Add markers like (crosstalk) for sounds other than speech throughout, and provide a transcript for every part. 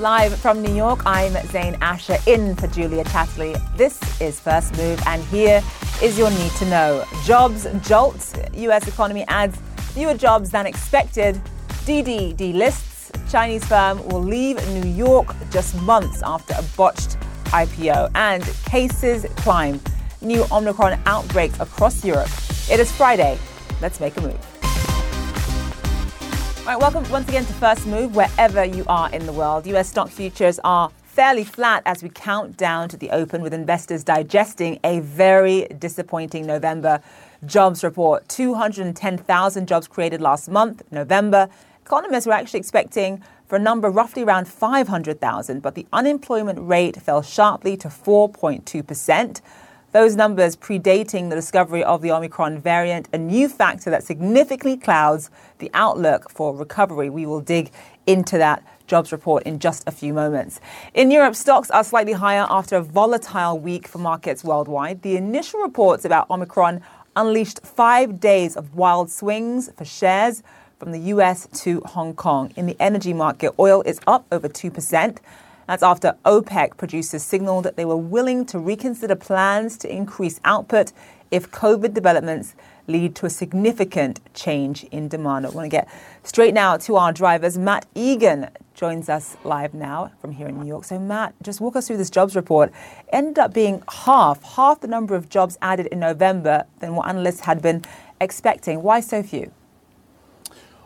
Live from New York, I'm Zain Asher in for Julia Chatterley. This is First Move, and here is your need to know. Jobs jolt. U.S. economy adds fewer jobs than expected. DiDi delists. Chinese firm will leave New York just months after a botched IPO. And cases climb. New Omicron outbreaks across Europe. It is Friday. Let's make a move. Right, welcome once again to First Move, wherever you are in the world. US stock futures are fairly flat as we count down to the open, with investors digesting a very disappointing November jobs report. 210,000 jobs created last month, November. Economists were actually expecting for a number roughly around 500,000, but the unemployment rate fell sharply to 4.2%. Those numbers predating the discovery of the Omicron variant, a new factor that significantly clouds the outlook for recovery. We will dig into that jobs report in just a few moments. In Europe, stocks are slightly higher after a volatile week for markets worldwide. The initial reports about Omicron unleashed five days of wild swings for shares from the US to Hong Kong. In the energy market, oil is up over 2%. That's after OPEC producers signaled that they were willing to reconsider plans to increase output if COVID developments lead to a significant change in demand. I want to get straight now to our drivers. Matt Egan joins us live now from here in New York. So, Matt, just walk us through this jobs report. Ended up being half, half the number of jobs added in November than what analysts had been expecting. Why so few?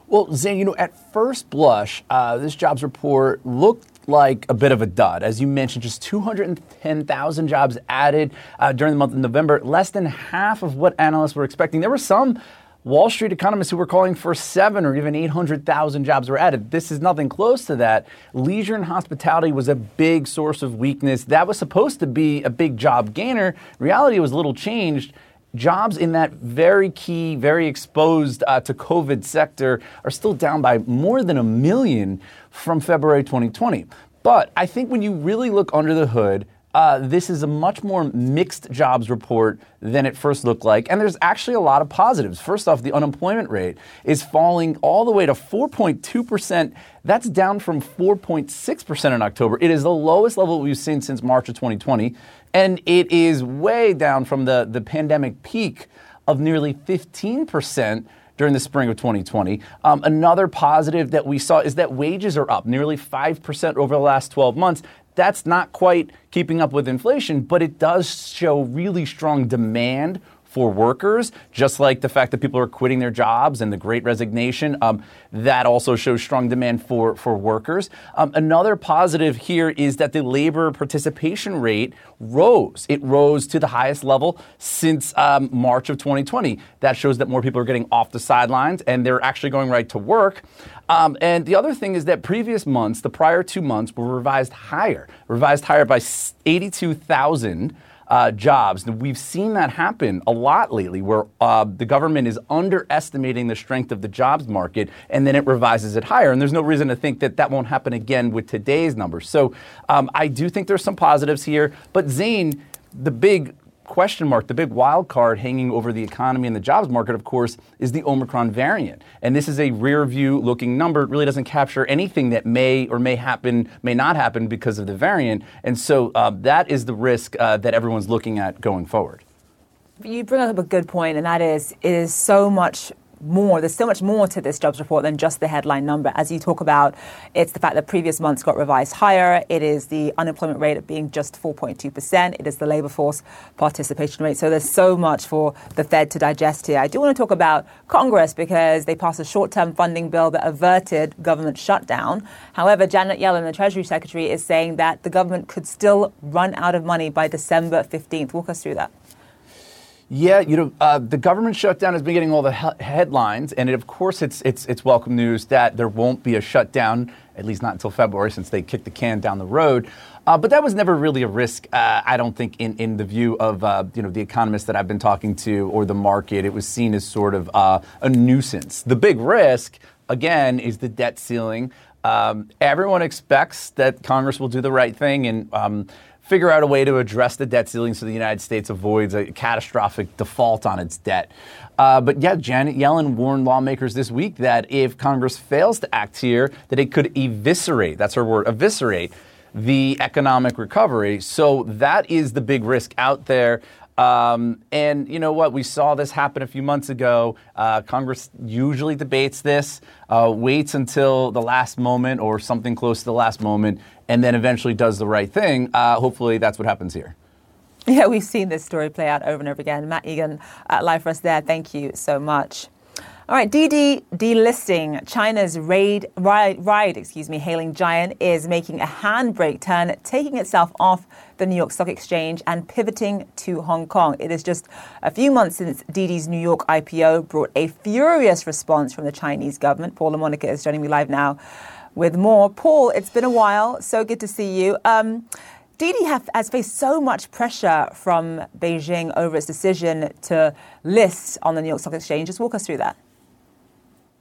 Well, Zain, you know, at first blush, uh, this jobs report looked like a bit of a dud. As you mentioned, just 210,000 jobs added uh, during the month of November, less than half of what analysts were expecting. There were some Wall Street economists who were calling for seven or even 800,000 jobs were added. This is nothing close to that. Leisure and hospitality was a big source of weakness. That was supposed to be a big job gainer. Reality was little changed jobs in that very key, very exposed uh, to COVID sector are still down by more than a million from February 2020. But I think when you really look under the hood, uh, this is a much more mixed jobs report than it first looked like. And there's actually a lot of positives. First off, the unemployment rate is falling all the way to 4.2%. That's down from 4.6% in October. It is the lowest level we've seen since March of 2020. And it is way down from the, the pandemic peak of nearly 15% during the spring of 2020. Um, another positive that we saw is that wages are up nearly 5% over the last 12 months. That's not quite keeping up with inflation, but it does show really strong demand for workers, just like the fact that people are quitting their jobs and the great resignation. Um, that also shows strong demand for, for workers. Um, another positive here is that the labor participation rate rose. It rose to the highest level since um, March of 2020. That shows that more people are getting off the sidelines and they're actually going right to work. Um, and the other thing is that previous months, the prior two months, were revised higher, revised higher by 82,000 uh, jobs. We've seen that happen a lot lately, where uh, the government is underestimating the strength of the jobs market and then it revises it higher. And there's no reason to think that that won't happen again with today's numbers. So um, I do think there's some positives here. But Zain, the big question mark, the big wild card hanging over the economy and the jobs market, of course, is the Omicron variant. And this is a rear view looking number. It really doesn't capture anything that may or may happen, may not happen because of the variant. And so uh, that is the risk uh, that everyone's looking at going forward. You bring up a good point, and that is it is so much more. There's so much more to this jobs report than just the headline number. As you talk about, it's the fact that previous months got revised higher. It is the unemployment rate of being just 4.2%. It is the labor force participation rate. So there's so much for the Fed to digest here. I do want to talk about Congress because they passed a short-term funding bill that averted government shutdown. However, Janet Yellen, the Treasury Secretary, is saying that the government could still run out of money by December 15th. Walk us through that. Yeah, you know, uh, the government shutdown has been getting all the he- headlines, and it, of course, it's it's it's welcome news that there won't be a shutdown, at least not until February, since they kicked the can down the road. Uh, but that was never really a risk, uh, I don't think, in, in the view of uh, you know the economists that I've been talking to or the market. It was seen as sort of uh, a nuisance. The big risk, again, is the debt ceiling. Um, everyone expects that Congress will do the right thing and. Um, figure out a way to address the debt ceiling so the United States avoids a catastrophic default on its debt. Uh, but yeah, Janet Yellen warned lawmakers this week that if Congress fails to act here, that it could eviscerate, that's her word, eviscerate the economic recovery. So that is the big risk out there. Um, and you know what? We saw this happen a few months ago. Uh, Congress usually debates this, uh, waits until the last moment or something close to the last moment, and then eventually does the right thing. Uh, hopefully, that's what happens here. Yeah, we've seen this story play out over and over again. Matt Egan, uh, live for us there. Thank you so much. All right, Didi delisting. China's raid, ride, ride, excuse me, hailing giant is making a handbrake turn, taking itself off the New York Stock Exchange and pivoting to Hong Kong. It is just a few months since Didi's New York IPO brought a furious response from the Chinese government. Paul LaMonica is joining me live now with more. Paul, it's been a while. So good to see you. Um, Didi have, has faced so much pressure from Beijing over its decision to list on the New York Stock Exchange. Just walk us through that.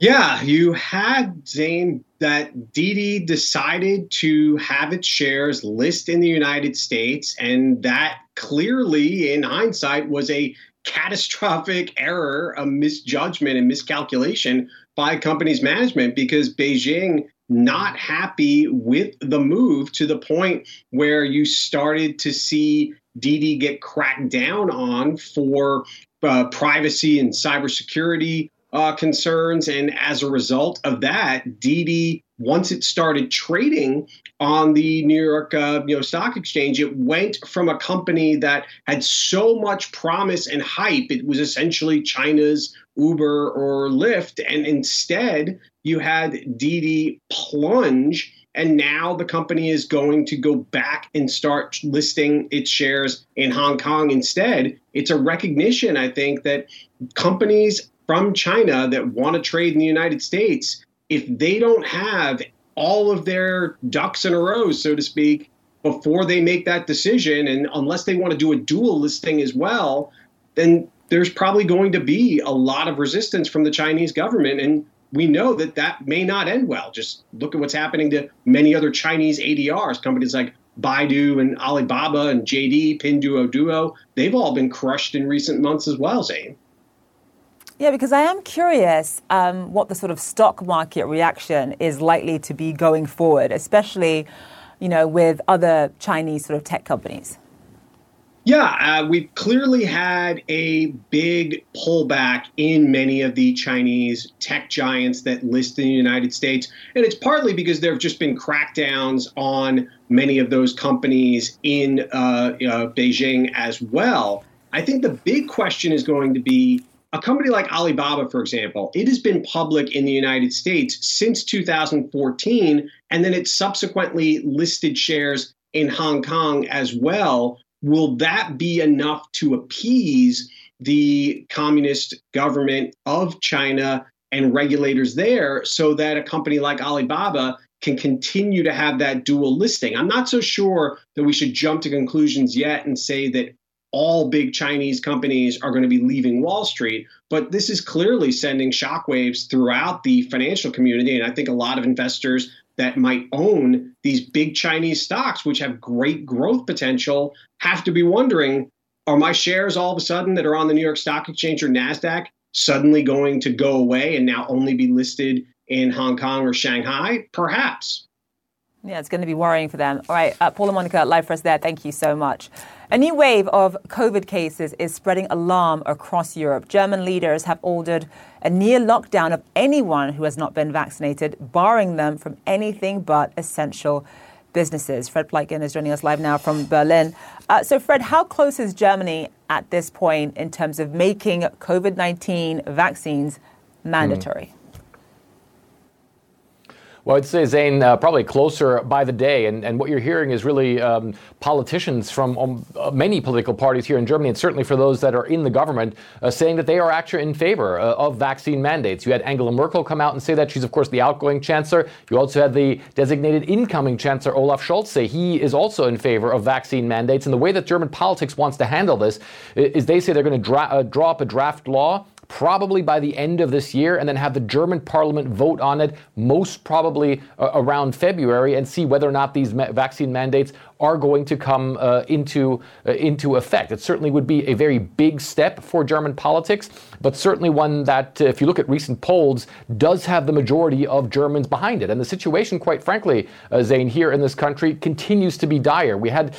Yeah, you had Zain that Didi decided to have its shares list in the United States, and that clearly, in hindsight, was a catastrophic error, a misjudgment, and miscalculation by company's management because Beijing not happy with the move to the point where you started to see Didi get cracked down on for uh, privacy and cybersecurity uh, concerns. And as a result of that, Didi, once it started trading on the New York uh, you know, Stock Exchange, it went from a company that had so much promise and hype. It was essentially China's Uber or Lyft. And instead, you had Didi plunge. And now the company is going to go back and start listing its shares in Hong Kong instead. It's a recognition, I think, that companies from China that want to trade in the United States, if they don't have all of their ducks in a row, so to speak, before they make that decision, and unless they want to do a dual listing as well, then there's probably going to be a lot of resistance from the Chinese government. And we know that that may not end well. Just look at what's happening to many other Chinese ADRs, companies like Baidu and Alibaba and JD, Pinduoduo. They've all been crushed in recent months as well, Zain. Yeah, because I am curious um, what the sort of stock market reaction is likely to be going forward, especially, you know, with other Chinese sort of tech companies. Yeah, uh, we've clearly had a big pullback in many of the Chinese tech giants that list in the United States. And it's partly because there have just been crackdowns on many of those companies in uh, uh, Beijing as well. I think the big question is going to be a company like Alibaba, for example, it has been public in the United States since 2014, and then it subsequently listed shares in Hong Kong as well. Will that be enough to appease the communist government of China and regulators there so that a company like Alibaba can continue to have that dual listing? I'm not so sure that we should jump to conclusions yet and say that all big Chinese companies are going to be leaving Wall Street. But this is clearly sending shockwaves throughout the financial community. And I think a lot of investors that might own these big Chinese stocks, which have great growth potential, have to be wondering are my shares all of a sudden that are on the New York Stock Exchange or NASDAQ suddenly going to go away and now only be listed in Hong Kong or Shanghai? Perhaps. Yeah, it's going to be worrying for them. All right, uh, Paul Monica, live for us there. Thank you so much. A new wave of COVID cases is spreading alarm across Europe. German leaders have ordered a near lockdown of anyone who has not been vaccinated, barring them from anything but essential businesses. Fred Pleitgen is joining us live now from Berlin. Uh, so, Fred, how close is Germany at this point in terms of making COVID 19 vaccines mandatory? Mm. Well, I'd say, Zain, uh, probably closer by the day. And, and what you're hearing is really um, politicians from um, uh, many political parties here in Germany, and certainly for those that are in the government, uh, saying that they are actually in favor uh, of vaccine mandates. You had Angela Merkel come out and say that. She's, of course, the outgoing chancellor. You also had the designated incoming chancellor, Olaf Scholz, say he is also in favor of vaccine mandates. And the way that German politics wants to handle this is they say they're going to dra- uh, draw up a draft law probably by the end of this year, and then have the German parliament vote on it, most probably uh, around February, and see whether or not these ma- vaccine mandates are going to come uh, into uh, into effect. It certainly would be a very big step for German politics, but certainly one that, uh, if you look at recent polls, does have the majority of Germans behind it. And the situation, quite frankly, uh, Zain, here in this country continues to be dire. We had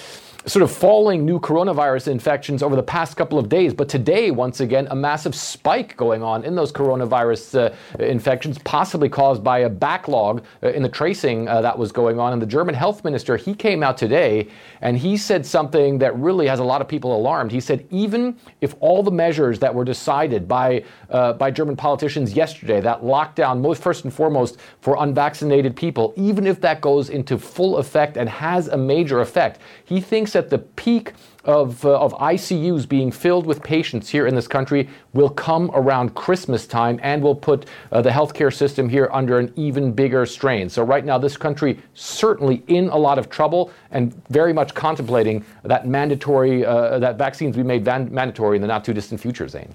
sort of falling new coronavirus infections over the past couple of days. But today, once again, a massive spike going on in those coronavirus uh, infections, possibly caused by a backlog uh, in the tracing uh, that was going on. And the German health minister, he came out today and he said something that really has a lot of people alarmed. He said, even if all the measures that were decided by, uh, by German politicians yesterday, that lockdown, most first and foremost for unvaccinated people, even if that goes into full effect and has a major effect, he thinks at the peak of, uh, of ICUs being filled with patients here in this country will come around Christmas time and will put uh, the healthcare system here under an even bigger strain. So, right now, this country certainly in a lot of trouble and very much contemplating that mandatory, uh, that vaccines be made van- mandatory in the not too distant future, Zain.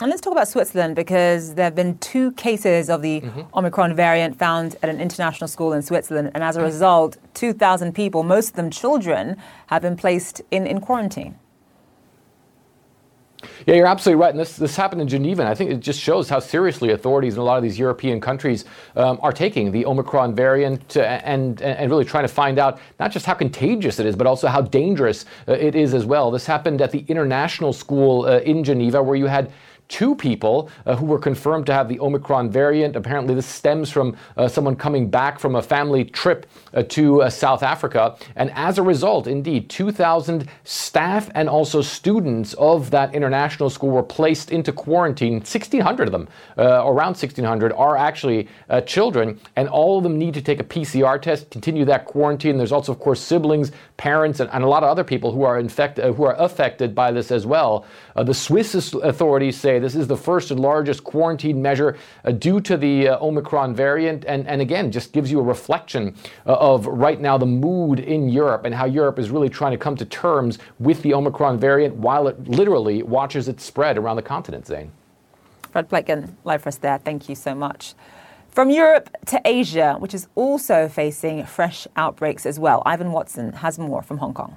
And let's talk about Switzerland because there have been two cases of the mm-hmm. Omicron variant found at an international school in Switzerland. And as a result, 2,000 people, most of them children, have been placed in, in quarantine. Yeah, you're absolutely right. And this, this happened in Geneva. And I think it just shows how seriously authorities in a lot of these European countries um, are taking the Omicron variant uh, and, and really trying to find out not just how contagious it is, but also how dangerous uh, it is as well. This happened at the international school uh, in Geneva where you had two people uh, who were confirmed to have the Omicron variant. Apparently, this stems from uh, someone coming back from a family trip uh, to uh, South Africa. And as a result, indeed, 2,000 staff and also students of that international school were placed into quarantine. 1,600 of them, uh, around 1,600, are actually uh, children, and all of them need to take a PCR test, continue that quarantine. There's also, of course, siblings, parents, and, and a lot of other people who are infected, who are affected by this as well. The Swiss authorities say this is the first and largest quarantine measure uh, due to the uh, Omicron variant. And, and again, just gives you a reflection uh, of right now the mood in Europe and how Europe is really trying to come to terms with the Omicron variant while it literally watches it spread around the continent, Zain. Fred Pleitgen, live for us there. Thank you so much. From Europe to Asia, which is also facing fresh outbreaks as well. Ivan Watson has more from Hong Kong.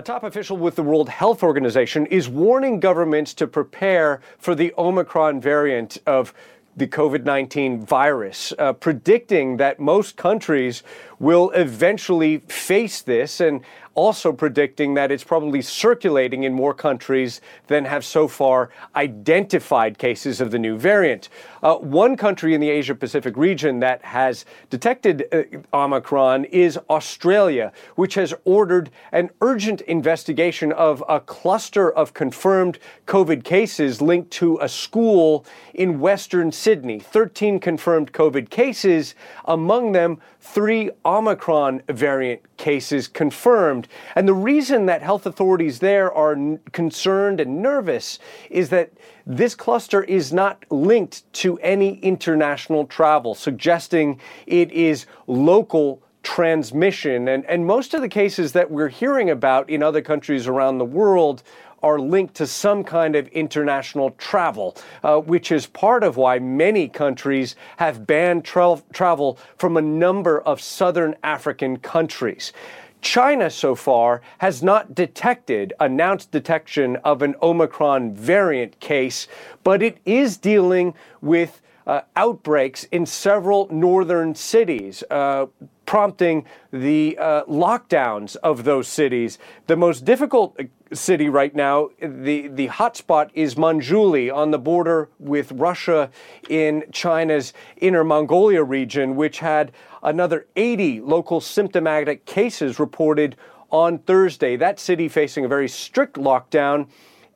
A top official with the World Health Organization is warning governments to prepare for the Omicron variant of the COVID 19 virus, uh, predicting that most countries will eventually face this and also predicting that it's probably circulating in more countries than have so far identified cases of the new variant. Uh, one country in the Asia Pacific region that has detected uh, Omicron is Australia, which has ordered an urgent investigation of a cluster of confirmed COVID cases linked to a school in Western Sydney. 13 confirmed COVID cases, among them three Omicron variant cases confirmed. And the reason that health authorities there are n- concerned and nervous is that this cluster is not linked to any international travel, suggesting it is local transmission. And, and most of the cases that we're hearing about in other countries around the world are linked to some kind of international travel, uh, which is part of why many countries have banned tra- travel from a number of southern African countries. China so far has not detected, announced detection of an Omicron variant case, but it is dealing with uh, outbreaks in several northern cities. Uh, prompting the uh, lockdowns of those cities. The most difficult city right now, the, the hotspot is Manzhouli on the border with Russia in China's Inner Mongolia region, which had another 80 local symptomatic cases reported on Thursday. That city facing a very strict lockdown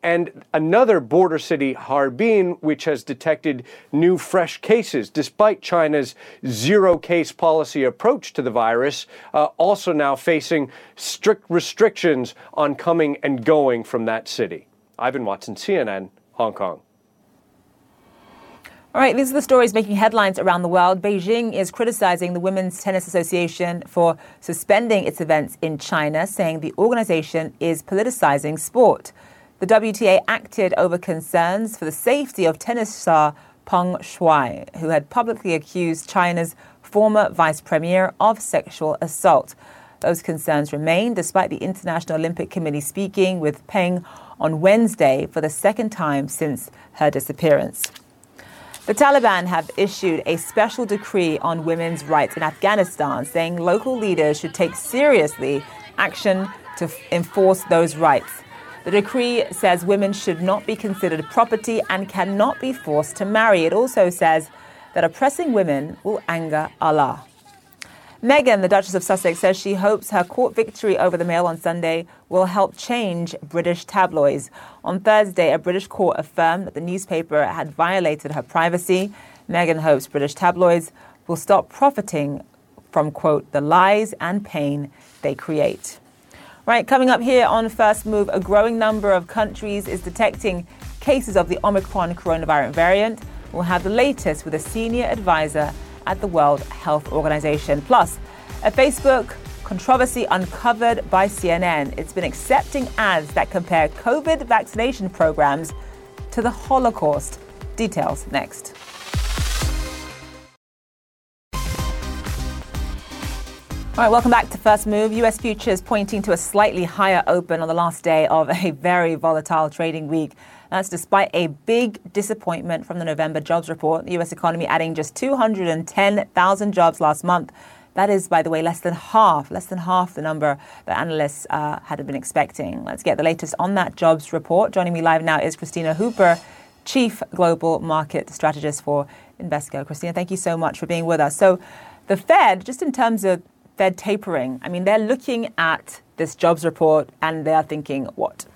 and another border city, Harbin, which has detected new fresh cases despite China's zero case policy approach to the virus, uh, also now facing strict restrictions on coming and going from that city. Ivan Watson, CNN, Hong Kong. All right, these are the stories making headlines around the world. Beijing is criticizing the Women's Tennis Association for suspending its events in China, saying the organization is politicizing sport. The WTA acted over concerns for the safety of tennis star Peng Shuai, who had publicly accused China's former vice premier of sexual assault. Those concerns remain despite the International Olympic Committee speaking with Peng on Wednesday for the second time since her disappearance. The Taliban have issued a special decree on women's rights in Afghanistan, saying local leaders should take seriously action to enforce those rights. The decree says women should not be considered property and cannot be forced to marry. It also says that oppressing women will anger Allah. Meghan, the Duchess of Sussex, says she hopes her court victory over the Mail on Sunday will help change British tabloids. On Thursday, a British court affirmed that the newspaper had violated her privacy. Meghan hopes British tabloids will stop profiting from, quote, the lies and pain they create. Right, coming up here on First Move, a growing number of countries is detecting cases of the Omicron coronavirus variant. We'll have the latest with a senior advisor at the World Health Organization. Plus, a Facebook controversy uncovered by CNN. It's been accepting ads that compare COVID vaccination programs to the Holocaust. Details next. All right, welcome back to First Move. US futures pointing to a slightly higher open on the last day of a very volatile trading week. That's despite a big disappointment from the November jobs report. The US economy adding just 210,000 jobs last month. That is, by the way, less than half, less than half the number that analysts uh, had been expecting. Let's get the latest on that jobs report. Joining me live now is Kristina Hooper, Chief Global Market Strategist for Invesco. Christina, thank you so much for being with us. So, the Fed, just in terms of Fed tapering, I mean, they're looking at this jobs report and they are thinking, what?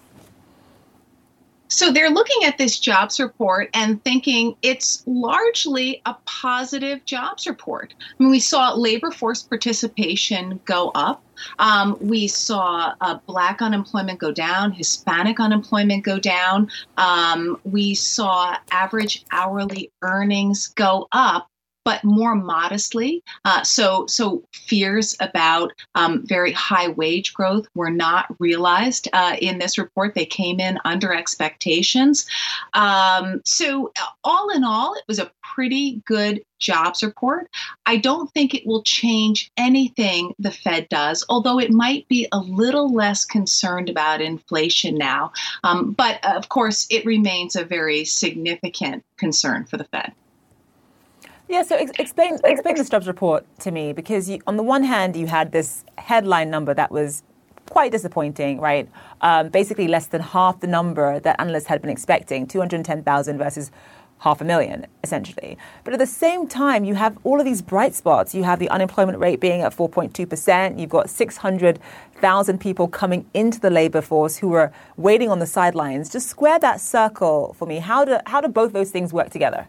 So they're looking at this jobs report and thinking it's largely a positive jobs report. I mean, we saw labor force participation go up. Um, we saw uh, black unemployment go down, Hispanic unemployment go down. Um, we saw average hourly earnings go up but more modestly. Uh, so, so fears about um, very high wage growth were not realized uh, in this report. They came in under expectations. Um, so, all in all, it was a pretty good jobs report. I don't think it will change anything the Fed does, although it might be a little less concerned about inflation now. Um, but of course, it remains a very significant concern for the Fed. Yeah, so ex- explain explain this jobs report to me because you, on the one hand you had this headline number that was quite disappointing, right? Um, basically less than half the number that analysts had been expecting, 210,000 versus half a million, essentially. But at the same time, you have all of these bright spots. You have the unemployment rate being at 4.2%. You've got 600,000 people coming into the labor force who are waiting on the sidelines. Just square that circle for me. How do, how do both those things work together?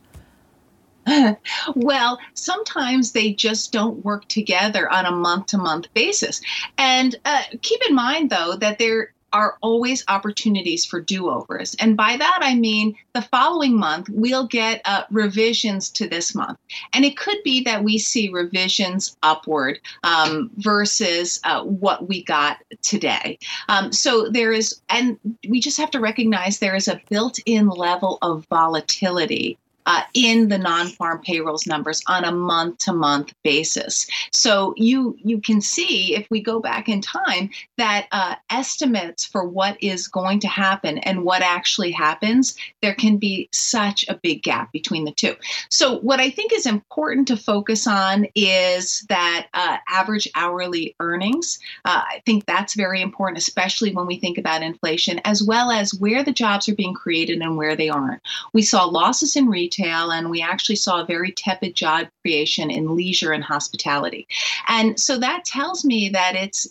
(laughs) well, sometimes they just don't work together on a month to month basis. And uh, keep in mind, though, that there are always opportunities for do overs. And by that, I mean the following month, we'll get uh, revisions to this month. And it could be that we see revisions upward um, versus uh, what we got today. Um, so there is, and we just have to recognize there is a built in level of volatility uh, in the non-farm payrolls numbers on a month-to-month basis. So you you can see if we go back in time that uh, estimates for what is going to happen and what actually happens, there can be such a big gap between the two. So what I think is important to focus on is that uh, average hourly earnings. Uh, I think that's very important, especially when we think about inflation, as well as where the jobs are being created and where they aren't. We saw losses in retail retail, and we actually saw a very tepid job creation in leisure and hospitality. And so that tells me that it's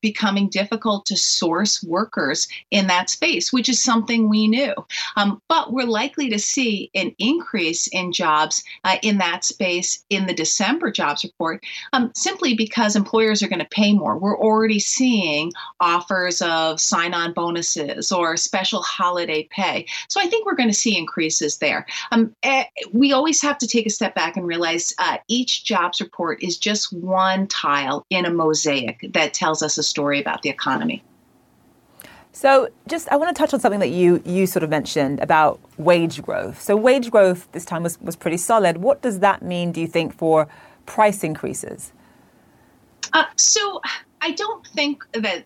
becoming difficult to source workers in that space, which is something we knew. Um, but we're likely to see an increase in jobs uh, in that space in the December jobs report um, simply because employers are going to pay more. We're already seeing offers of sign on bonuses or special holiday pay. So I think we're going to see increases there. Um, eh, we always have to take a step back and realize uh, each jobs report is just one tile in a mosaic that tells us a story about the economy. So, just I want to touch on something that you you sort of mentioned about wage growth. So, wage growth this time was was pretty solid. What does that mean? Do you think for price increases? Uh, so, I don't think that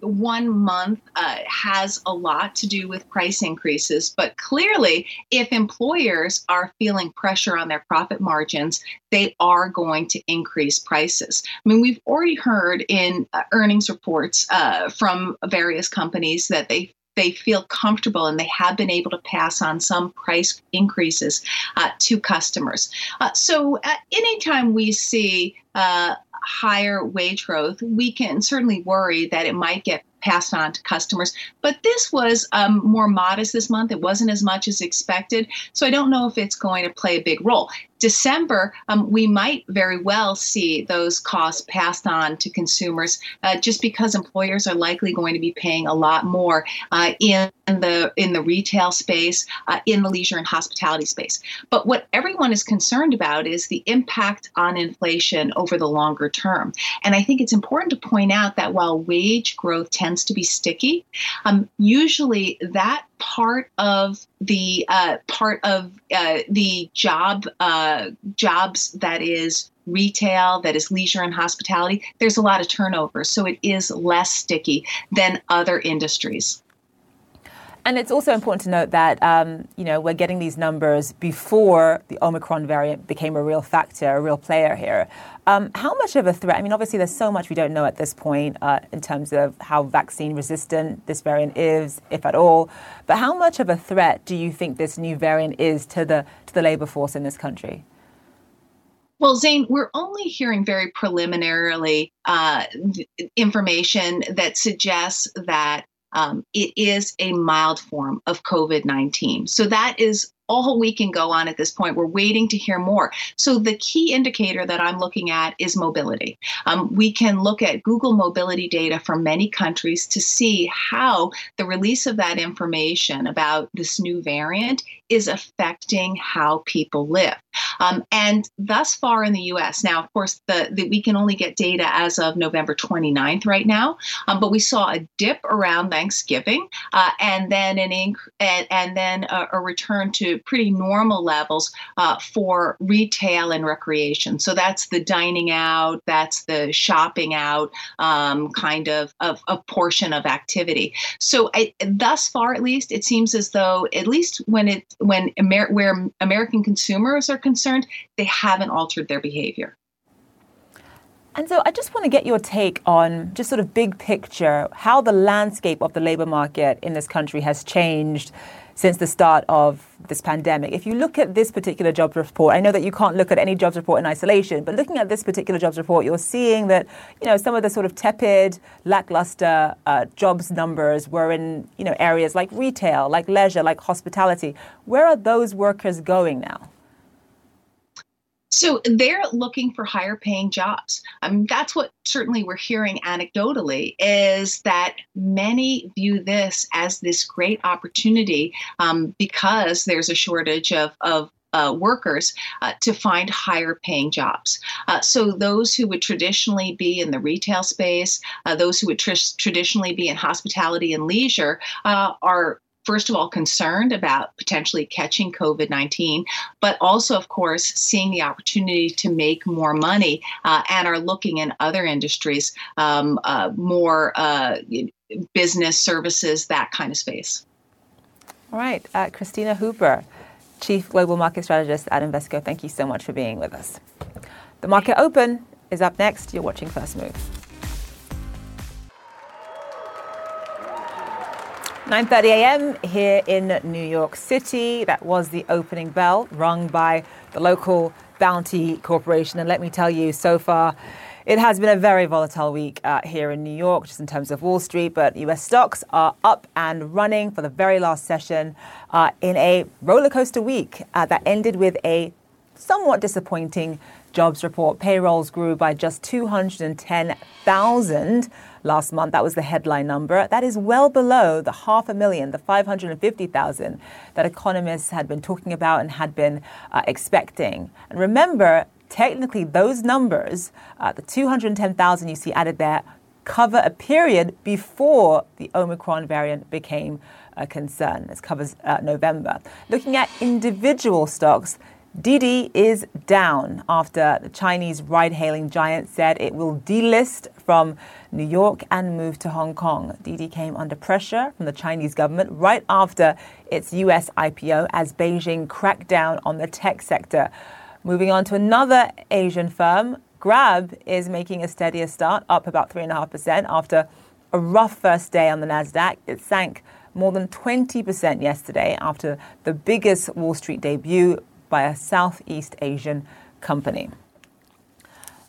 one month uh, has a lot to do with price increases, but clearly, if employers are feeling pressure on their profit margins, they are going to increase prices. I mean, we've already heard in uh, earnings reports uh, from various companies that they they feel comfortable and they have been able to pass on some price increases uh, to customers. Uh, so, uh, anytime we see uh, higher wage growth, we can certainly worry that it might get passed on to customers. But this was um, more modest this month. It wasn't as much as expected. So I don't know if it's going to play a big role. December, um, we might very well see those costs passed on to consumers uh, just because employers are likely going to be paying a lot more uh, in the in the retail space, uh, in the leisure and hospitality space. But what everyone is concerned about is the impact on inflation over the longer term. And I think it's important to point out that while wage growth tends to be sticky, um, usually that part of the uh, part of uh, the job uh, jobs that is retail, that is leisure and hospitality, there's a lot of turnover. So it is less sticky than other industries. And it's also important to note that um, you know we're getting these numbers before the Omicron variant became a real factor, a real player here. Um, how much of a threat? I mean, obviously, there's so much we don't know at this point uh, in terms of how vaccine resistant this variant is, if at all. But how much of a threat do you think this new variant is to the to the labor force in this country? Well, Zain, we're only hearing very preliminarily uh, information that suggests that um, it is a mild form of COVID 19. So that is all we can go on at this point. We're waiting to hear more. So the key indicator that I'm looking at is mobility. Um, we can look at Google mobility data from many countries to see how the release of that information about this new variant is affecting how people live. Um, and thus far in the US, now, of course, the, the, we can only get data as of November 29th right now, um, but we saw a dip around Thanksgiving uh, and then an inc- and, and then a, a, return to pretty normal levels uh, for retail and recreation. So that's the dining out, that's the shopping out um, kind of, of, of, portion of activity. So I, thus far, at least, it seems as though, at least when it when Amer- where American consumers are concerned, they haven't altered their behavior. And so I just want to get your take on just sort of big picture how the landscape of the labor market in this country has changed since the start of this pandemic. If you look at this particular jobs report, I know that you can't look at any jobs report in isolation, but looking at this particular jobs report, you're seeing that you know some of the sort of tepid, lackluster uh, jobs numbers were in you know areas like retail, like leisure, like hospitality. Where are those workers going now? So they're looking for higher paying jobs. I mean, that's what certainly we're hearing anecdotally is that many view this as this great opportunity um, because there's a shortage of, of uh, workers uh, to find higher paying jobs. Uh, so, those who would traditionally be in the retail space, uh, those who would tr- traditionally be in hospitality and leisure, uh, are first of all, concerned about potentially catching COVID 19, but also, of course, seeing the opportunity to make more money uh, and are looking in other industries, um, uh, more uh, business services, that kind of space. All right. Uh, Kristina Hooper, Chief Global Market Strategist at Invesco, thank you so much for being with us. The market open is up next. You're watching First Move. 9:30 a.m. here in New York City. That was the opening bell rung by the local Bounty Corporation, and let me tell you, so far It has been a very volatile week uh, here in New York, just in terms of Wall Street, but US stocks are up and running for the very last session uh, in a roller coaster week uh, that ended with a somewhat disappointing jobs report. Payrolls grew by just 210,000 last month. That was the headline number. That is well below the half a million, the 550,000 that economists had been talking about and had been uh, expecting. And remember, technically, those numbers, uh, the 210,000 you see added there, cover a period before the Omicron variant became a concern. This covers uh, November. Looking at individual stocks, Didi is down after the Chinese ride hailing giant said it will delist from New York and move to Hong Kong. Didi came under pressure from the Chinese government right after its US IPO as Beijing cracked down on the tech sector. Moving on to another Asian firm, Grab is making a steadier start, up about 3.5% after a rough first day on the NASDAQ. It sank more than 20% yesterday after the biggest Wall Street debut by a Southeast Asian company.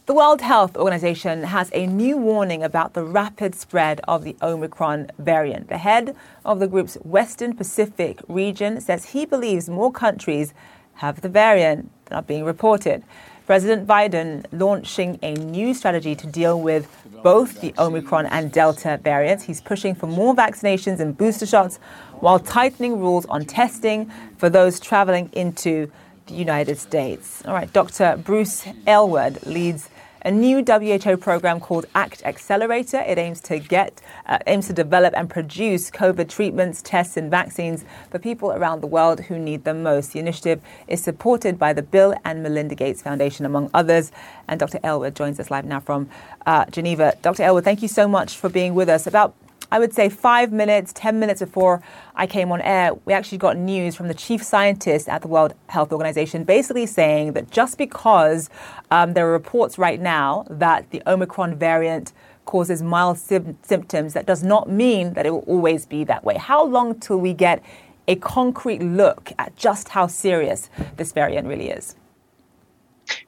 The World Health Organization has a new warning about the rapid spread of the Omicron variant. The head of the group's Western Pacific region says he believes more countries have the variant than are being reported. President Biden launching a new strategy to deal with both the Omicron and Delta variants. He's pushing for more vaccinations and booster shots while tightening rules on testing for those traveling into the United States. All right, Dr. Bruce Aylward leads a new WHO program called ACT Accelerator. It aims to get, uh, aims to develop and produce COVID treatments, tests, and vaccines for people around the world who need them most. The initiative is supported by the Bill and Melinda Gates Foundation, among others. And Dr. Aylward joins us live now from uh, Geneva. Dr. Aylward, thank you so much for being with us. About I would say five minutes, 10 minutes before I came on air, we actually got news from the chief scientist at the World Health Organization basically saying that just because um, there are reports right now that the Omicron variant causes mild sim- symptoms, that does not mean that it will always be that way. How long till we get a concrete look at just how serious this variant really is?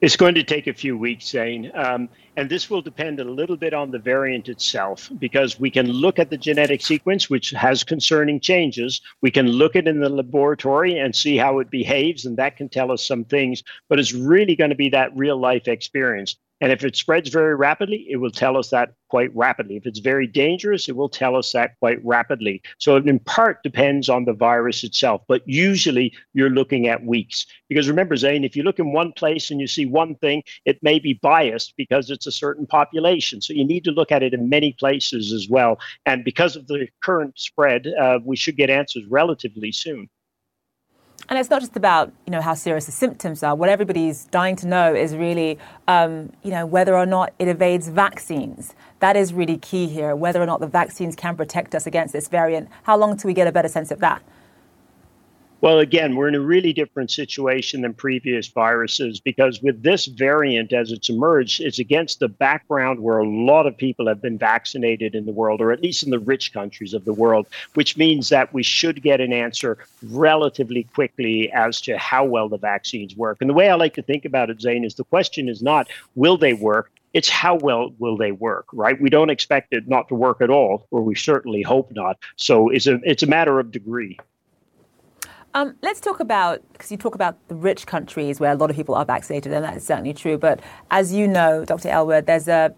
It's going to take a few weeks, Zain. Um, and this will depend a little bit on the variant itself because we can look at the genetic sequence, which has concerning changes. We can look at it in the laboratory and see how it behaves, and that can tell us some things. But it's really going to be that real life experience. And if it spreads very rapidly, it will tell us that quite rapidly. If it's very dangerous, it will tell us that quite rapidly. So it in part depends on the virus itself, but usually you're looking at weeks. Because remember, Zain, if you look in one place and you see one thing, it may be biased because it's a certain population. So you need to look at it in many places as well. And because of the current spread, uh, we should get answers relatively soon. And it's not just about you know how serious the symptoms are. What everybody's dying to know is really um, you know whether or not it evades vaccines. That is really key here. Whether or not the vaccines can protect us against this variant. How long till we get a better sense of that? Well, again, we're in a really different situation than previous viruses because with this variant, as it's emerged, it's against the background where a lot of people have been vaccinated in the world, or at least in the rich countries of the world, which means that we should get an answer relatively quickly as to how well the vaccines work. And the way I like to think about it, Zain, is the question is not will they work? It's how well will they work, right? We don't expect it not to work at all, or we certainly hope not. So it's a it's a matter of degree. Um, let's talk about, because you talk about the rich countries where a lot of people are vaccinated, and that is certainly true. But as you know, Dr. Aylward, there's a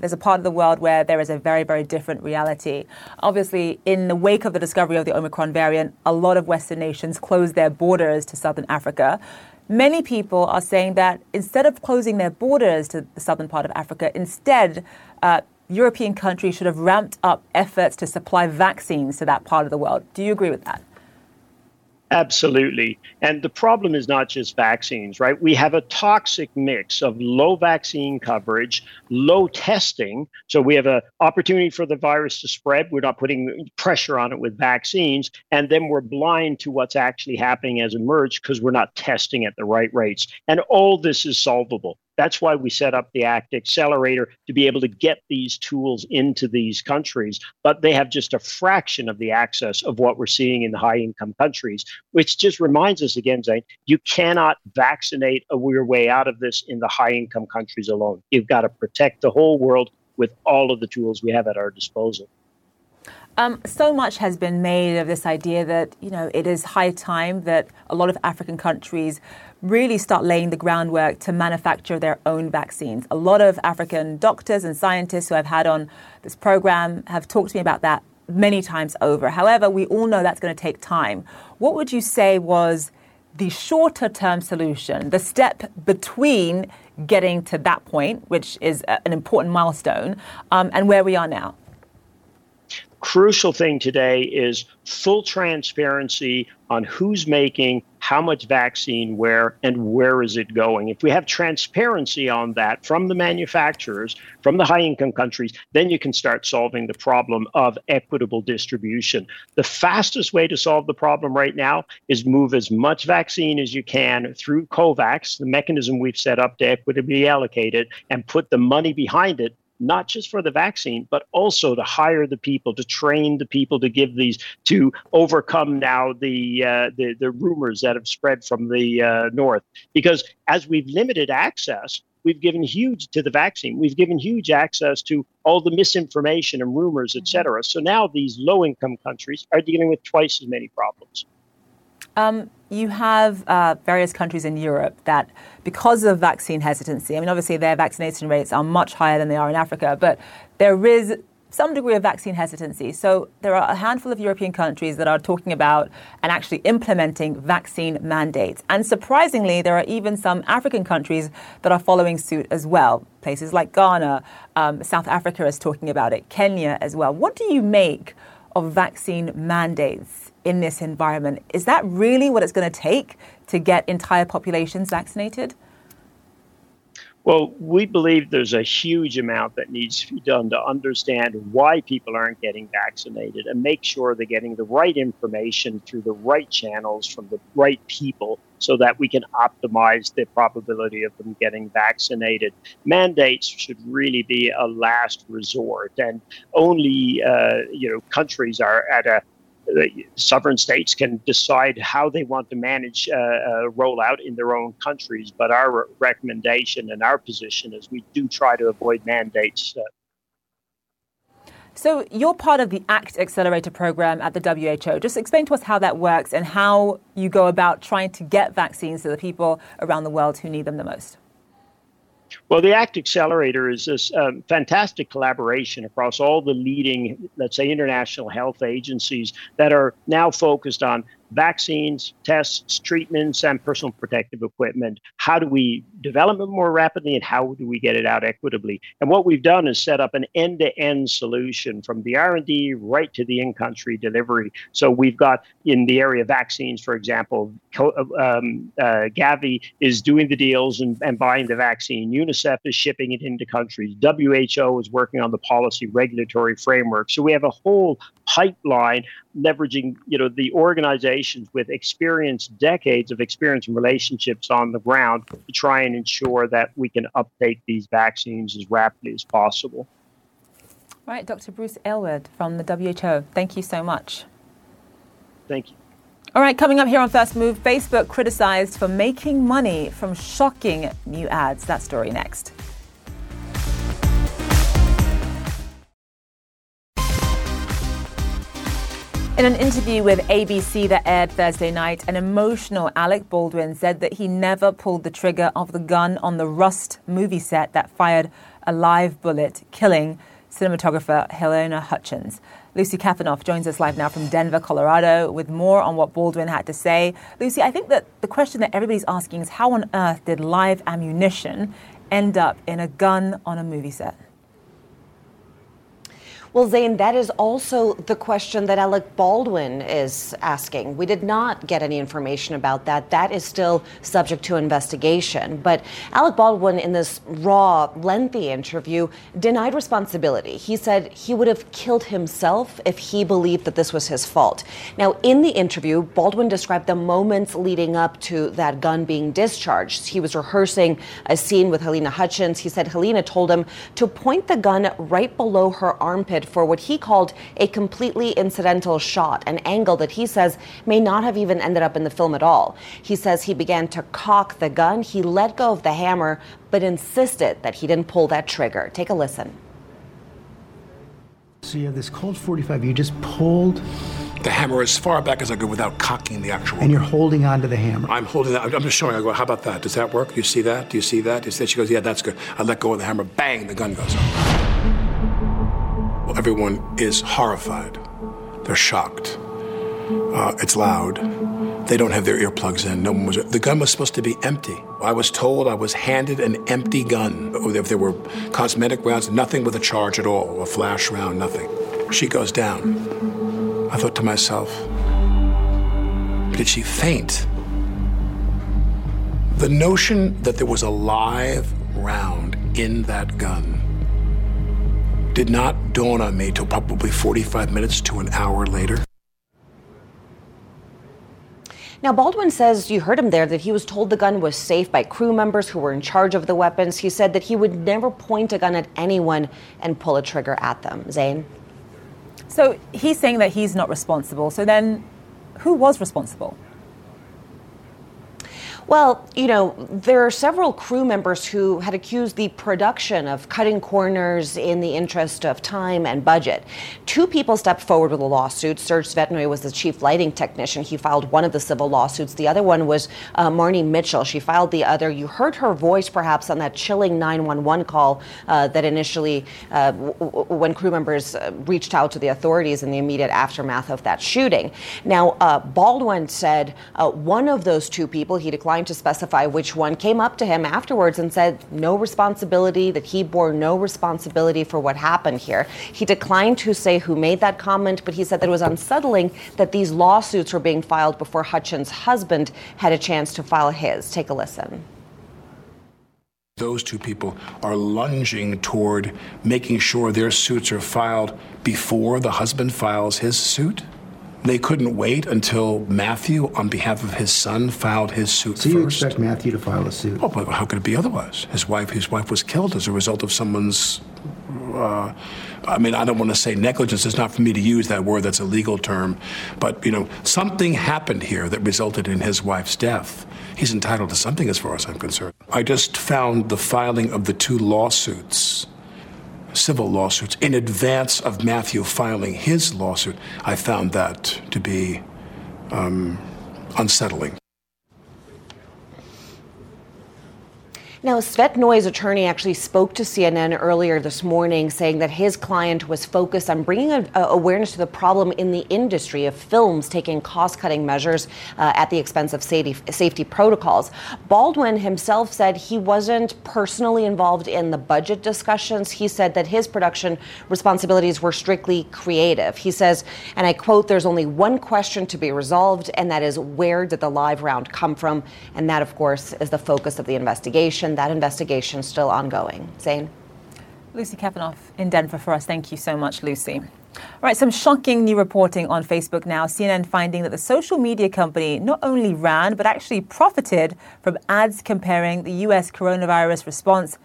there's a part of the world where there is a very, very different reality. Obviously, in the wake of the discovery of the Omicron variant, a lot of Western nations closed their borders to southern Africa. Many people are saying that instead of closing their borders to the southern part of Africa, instead, uh, European countries should have ramped up efforts to supply vaccines to that part of the world. Do you agree with that? Absolutely. And the problem is not just vaccines, right? We have a toxic mix of low vaccine coverage, low testing. So we have an opportunity for the virus to spread. We're not putting pressure on it with vaccines. And then we're blind to what's actually happening as emerged because we're not testing at the right rates. And all this is solvable. That's why we set up the ACT Accelerator to be able to get these tools into these countries. But they have just a fraction of the access of what we're seeing in the high income countries, which just reminds us again, Zain, you cannot vaccinate your way out of this in the high income countries alone. You've got to protect the whole world with all of the tools we have at our disposal. Um, so much has been made of this idea that you know it is high time that a lot of African countries really start laying the groundwork to manufacture their own vaccines. A lot of African doctors and scientists who I've had on this program have talked to me about that many times over. However, we all know that's going to take time. What would you say was the shorter term solution, the step between getting to that point, which is an important milestone, um, and where we are now? Crucial thing today is full transparency on who's making how much vaccine where and where is it going. If we have transparency on that from the manufacturers from the high income countries then you can start solving the problem of equitable distribution. The fastest way to solve the problem right now is move as much vaccine as you can through covax the mechanism we've set up to equitably allocate it and put the money behind it not just for the vaccine, but also to hire the people, to train the people, to give these, to overcome now the uh, the, the rumors that have spread from the uh, north. Because as we've limited access, we've given huge to the vaccine. We've given huge access to all the misinformation and rumors, et cetera. So now these low income countries are dealing with twice as many problems. Um, you have uh, various countries in Europe that, because of vaccine hesitancy, I mean, obviously their vaccination rates are much higher than they are in Africa, but there is some degree of vaccine hesitancy. So there are a handful of European countries that are talking about and actually implementing vaccine mandates. And surprisingly, there are even some African countries that are following suit as well. Places like Ghana, um, South Africa is talking about it, Kenya as well. What do you make of vaccine mandates in this environment. Is that really what it's going to take to get entire populations vaccinated? Well, we believe there's a huge amount that needs to be done to understand why people aren't getting vaccinated and make sure they're getting the right information through the right channels from the right people so that we can optimize the probability of them getting vaccinated. Mandates should really be a last resort, and only uh, you know countries are at a sovereign states can decide how they want to manage uh, uh, rollout in their own countries. But our recommendation and our position is we do try to avoid mandates. Uh. so you're part of the ACT Accelerator program at the WHO. Just explain to us how that works and how you go about trying to get vaccines to the people around the world who need them the most. Well, the ACT Accelerator is this um, fantastic collaboration across all the leading, let's say, international health agencies that are now focused on vaccines, tests, treatments, and personal protective equipment. How do we develop it more rapidly and how do we get it out equitably? And what we've done is set up an end-to-end solution from the R&D right to the in-country delivery. So we've got in the area of vaccines, for example, um, uh, Gavi is doing the deals and, and buying the vaccine. UNICEF is shipping it into countries. WHO is working on the policy regulatory framework. So we have a whole pipeline leveraging you know the organizations with experience decades of experience and relationships on the ground to try and ensure that we can uptake these vaccines as rapidly as possible right dr bruce aylward from the who thank you so much thank you all right, coming up here on First Move, Facebook criticized for making money from shocking new ads. That story next. In an interview with ABC that aired Thursday night, an emotional Alec Baldwin said that he never pulled the trigger of the gun on the Rust movie set that fired a live bullet, killing cinematographer Halyna Hutchins. Lucy Kafanov joins us live now from Denver, Colorado, with more on what Baldwin had to say. Lucy, I think that the question that everybody's asking is how on earth did live ammunition end up in a gun on a movie set? Well, Zain, that is also the question that Alec Baldwin is asking. We did not get any information about that. That is still subject to investigation. But Alec Baldwin, in this raw, lengthy interview, denied responsibility. He said he would have killed himself if he believed that this was his fault. Now, in the interview, Baldwin described the moments leading up to that gun being discharged. He was rehearsing a scene with Halyna Hutchins. He said Halyna told him to point the gun right below her armpit for what he called a completely incidental shot, an angle that he says may not have even ended up in the film at all. He says he began to cock the gun. He let go of the hammer, but insisted that he didn't pull that trigger. Take a listen. So you have this Colt 45. You just pulled the hammer as far back as I could without cocking the actual. And you're holding on to the hammer. I'm holding that. I'm just showing. I go, how about that? Does that work? Do you see that? Do you see that? She goes, yeah, that's good. I let go of the hammer. Bang! The gun goes off. Everyone is horrified. They're shocked. Uh, it's loud. They don't have their earplugs in. No one was. The gun was supposed to be empty. I was told I was handed an empty gun. If there were cosmetic rounds, nothing with a charge at all, a flash round, nothing. She goes down. I thought to myself, did she faint? The notion that there was a live round in that gun did not dawn on me till probably 45 minutes to an hour later. Now, Baldwin says, you heard him there, that he was told the gun was safe by crew members who were in charge of the weapons. He said that he would never point a gun at anyone and pull a trigger at them. Zain? So he's saying that he's not responsible. So then, who was responsible? Well, you know, there are several crew members who had accused the production of cutting corners in the interest of time and budget. Two people stepped forward with a lawsuit. Serge Tsvetnoy was the chief lighting technician. He filed one of the civil lawsuits. The other one was uh, Mamie Mitchell. She filed the other. You heard her voice perhaps on that chilling 911 call uh, that initially, uh, w- when crew members uh, reached out to the authorities in the immediate aftermath of that shooting. Now, uh, Baldwin said uh, one of those two people, he declined declined to specify which one, came up to him afterwards and said no responsibility, that he bore no responsibility for what happened here. He declined to say who made that comment, but he said that it was unsettling that these lawsuits were being filed before Hutchins' husband had a chance to file his. Take a listen. Those two people are lunging toward making sure their suits are filed before the husband files his suit. They couldn't wait until Matthew, on behalf of his son, filed his suit so first. you expect Matthew to file a suit? Oh, but how could it be otherwise? His wife, his wife was killed as a result of someone's. Uh, I mean, I don't want to say negligence. It's not for me to use that word. That's a legal term. But you know, something happened here that resulted in his wife's death. He's entitled to something, as far as I'm concerned. I just found the filing of the two lawsuits civil lawsuits in advance of Matthew filing his lawsuit, I found that to be um, unsettling. Now, Tsvetnoy's attorney actually spoke to CNN earlier this morning saying that his client was focused on bringing a, a awareness to the problem in the industry of films taking cost cutting measures uh, at the expense of safety, safety protocols. Baldwin himself said he wasn't personally involved in the budget discussions. He said that his production responsibilities were strictly creative. He says, and I quote, there's only one question to be resolved, and that is where did the live round come from? And that, of course, is the focus of the investigation that investigation is still ongoing. Zain? Lucy Kafanov in Denver for us. Thank you so much, Lucy. All right, some shocking new reporting on Facebook now. CNN finding that the social media company not only ran, but actually profited from ads comparing the US coronavirus response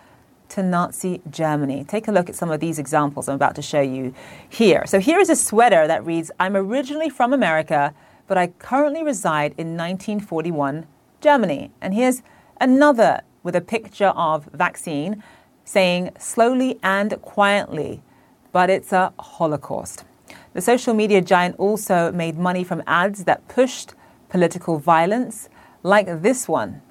to Nazi Germany. Take a look at some of these examples I'm about to show you here. So here is a sweater that reads I'm originally from America, but I currently reside in 1941 Germany. And here's another with a picture of vaccine saying slowly and quietly, but it's a Holocaust. The social media giant also made money from ads that pushed political violence, like this one.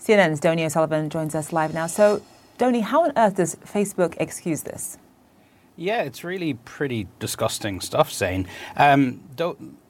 CNN's Donie O'Sullivan joins us live now. So, Donie, how on earth does Facebook excuse this? Yeah, it's really pretty disgusting stuff, Zain. Um,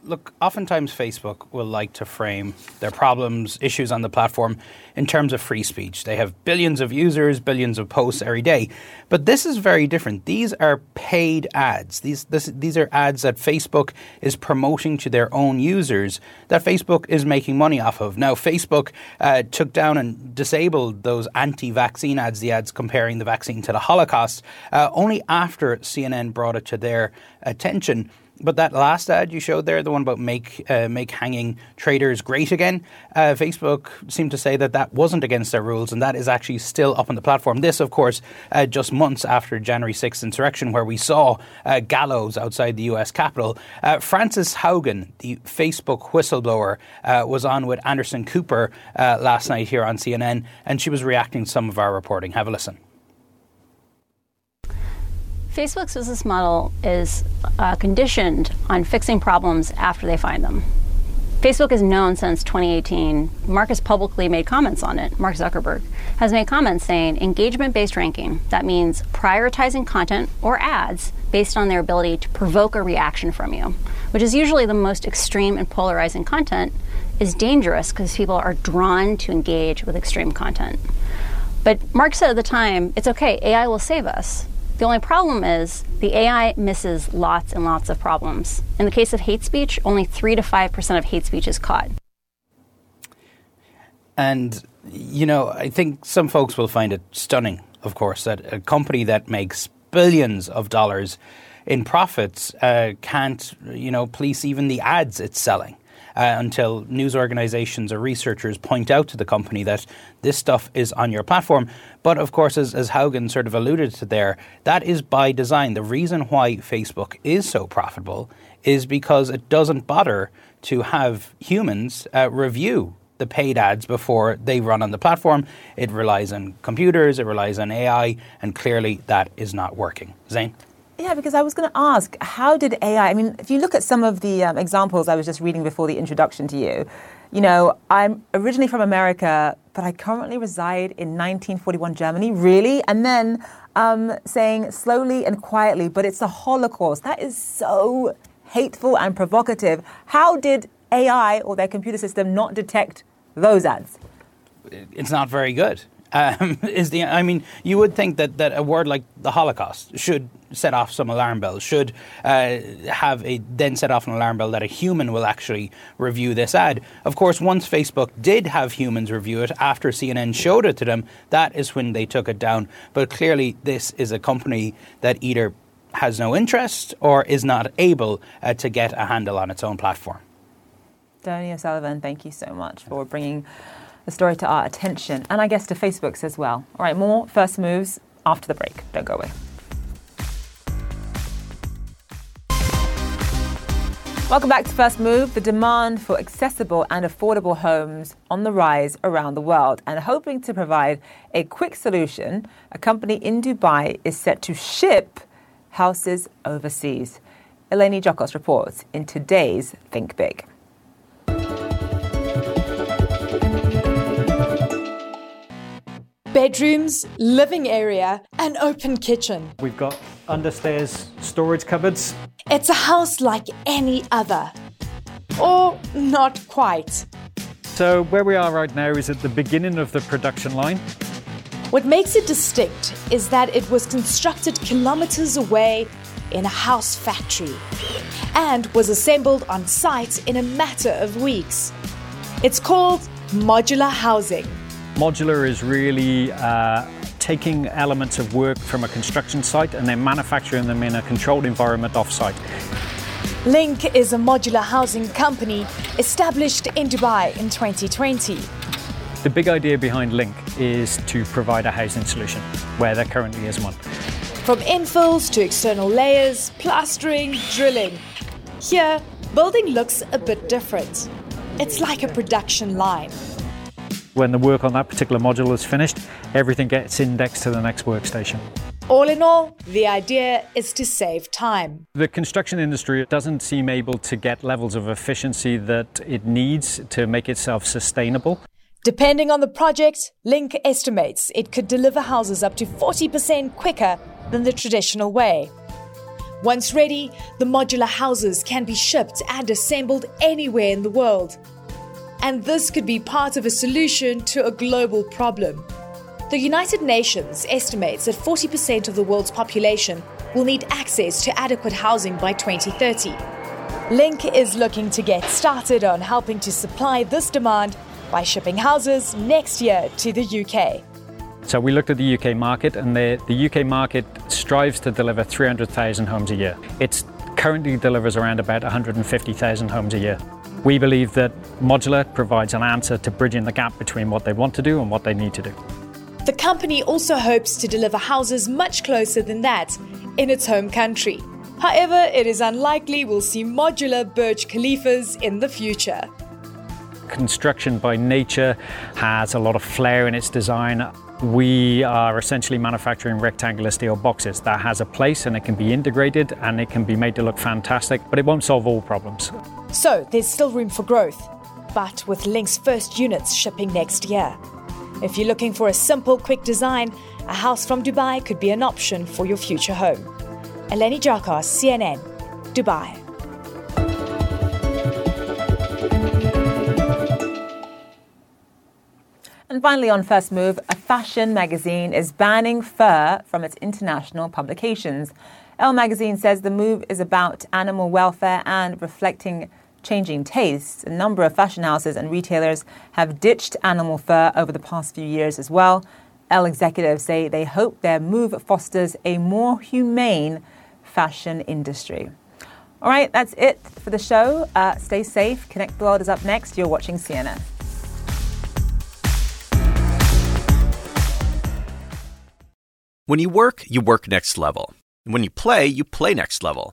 look, oftentimes Facebook will like to frame their problems, issues on the platform in terms of free speech. They have billions of users, billions of posts every day. But this is very different. These are paid ads. These, this, these are ads that Facebook is promoting to their own users that Facebook is making money off of. Now, Facebook uh, took down and disabled those anti vaccine ads, the ads comparing the vaccine to the Holocaust, uh, only after CNN brought it to their attention. But that last ad you showed there, the one about make uh, make hanging traders great again, uh, Facebook seemed to say that that wasn't against their rules, and that is actually still up on the platform. This, of course, uh, just months after January 6th insurrection, where we saw uh, gallows outside the U.S. Capitol. Uh, Frances Haugen, the Facebook whistleblower, uh, was on with Anderson Cooper last night here on CNN, and she was reacting to some of our reporting. Have a listen. Facebook's business model is uh, conditioned on fixing problems after they find them. Facebook is known since 2018. Mark has publicly made comments on it. Mark Zuckerberg has made comments saying engagement based ranking, that means prioritizing content or ads based on their ability to provoke a reaction from you, which is usually the most extreme and polarizing content, is dangerous because people are drawn to engage with extreme content. But Mark said at the time, it's okay, AI will save us. The only problem is the AI misses lots and lots of problems. In the case of hate speech, only 3 to 5% of hate speech is caught. And, you know, I think some folks will find it stunning, of course, that a company that makes billions of dollars in profits uh, can't, you know, police even the ads it's selling uh, until news organizations or researchers point out to the company that this stuff is on your platform. But of course, as, as Haugen sort of alluded to there, that is by design. The reason why Facebook is so profitable is because it doesn't bother to have humans uh, review the paid ads before they run on the platform. It relies on computers, it relies on AI, and clearly that is not working. Zain? Yeah, because I was going to ask, how did AI? I mean, if you look at some of the um, examples I was just reading before the introduction to you, you know, I'm originally from America, but I currently reside in 1941 Germany, really? And then um, saying slowly and quietly, but it's the Holocaust. That is so hateful and provocative. How did AI or their computer system not detect those ads? It's not very good. Um, (laughs) is the I mean, you would think that, that a word like the Holocaust should set off some alarm bells, should uh, have a then set off an alarm bell that a human will actually review this ad. Of course, once Facebook did have humans review it after CNN showed it to them, that is when they took it down. But clearly, this is a company that either has no interest or is not able uh, to get a handle on its own platform. Donie O'Sullivan, thank you so much for bringing the story to our attention, and I guess to Facebook's as well. All right, more first moves after the break. Don't go away. Welcome back to First Move. The demand for accessible and affordable homes on the rise around the world. And hoping to provide a quick solution, a company in Dubai is set to ship houses overseas. Eleni Giokos reports in today's Think Big. Bedrooms, living area, and open kitchen. We've got understairs storage cupboards. It's a house like any other. Or not quite. So, where we are right now is at the beginning of the production line. What makes it distinct is that it was constructed kilometers away in a house factory and was assembled on site in a matter of weeks. It's called modular housing. Modular is really uh, taking elements of work from a construction site and then manufacturing them in a controlled environment off-site. Link is a modular housing company established in Dubai in 2020. The big idea behind Link is to provide a housing solution where there currently is one. From infills to external layers, plastering, drilling. Here, building looks a bit different. It's like a production line. When the work on that particular module is finished, everything gets indexed to the next workstation. All in all, the idea is to save time. The construction industry doesn't seem able to get levels of efficiency that it needs to make itself sustainable. Depending on the project, Link estimates it could deliver houses up to 40% quicker than the traditional way. Once ready, the modular houses can be shipped and assembled anywhere in the world. And this could be part of a solution to a global problem. The United Nations estimates that 40% of the world's population will need access to adequate housing by 2030. Link is looking to get started on helping to supply this demand by shipping houses next year to the UK. So we looked at the UK market, and the, the UK market strives to deliver 300,000 homes a year. It currently delivers around about 150,000 homes a year. We believe that modular provides an answer to bridging the gap between what they want to do and what they need to do. The company also hopes to deliver houses much closer than that in its home country. However, it is unlikely we'll see modular Burj Khalifas in the future. Construction by nature has a lot of flair in its design. We are essentially manufacturing rectangular steel boxes. That has a place and it can be integrated and it can be made to look fantastic, but it won't solve all problems. So there's still room for growth, but with Link's first units shipping next year. If you're looking for a simple, quick design, a house from Dubai could be an option for your future home. Eleni Giokos, CNN, Dubai. And finally, on First Move, a fashion magazine is banning fur from its international publications. Elle magazine says the move is about animal welfare and reflecting changing tastes. A number of fashion houses and retailers have ditched animal fur over the past few years as well. Elle executives say they hope their move fosters a more humane fashion industry. All right, that's it for the show. Uh, stay safe. Connect the World is up next. You're watching CNN. When you work, you work next level. When you play, you play next level.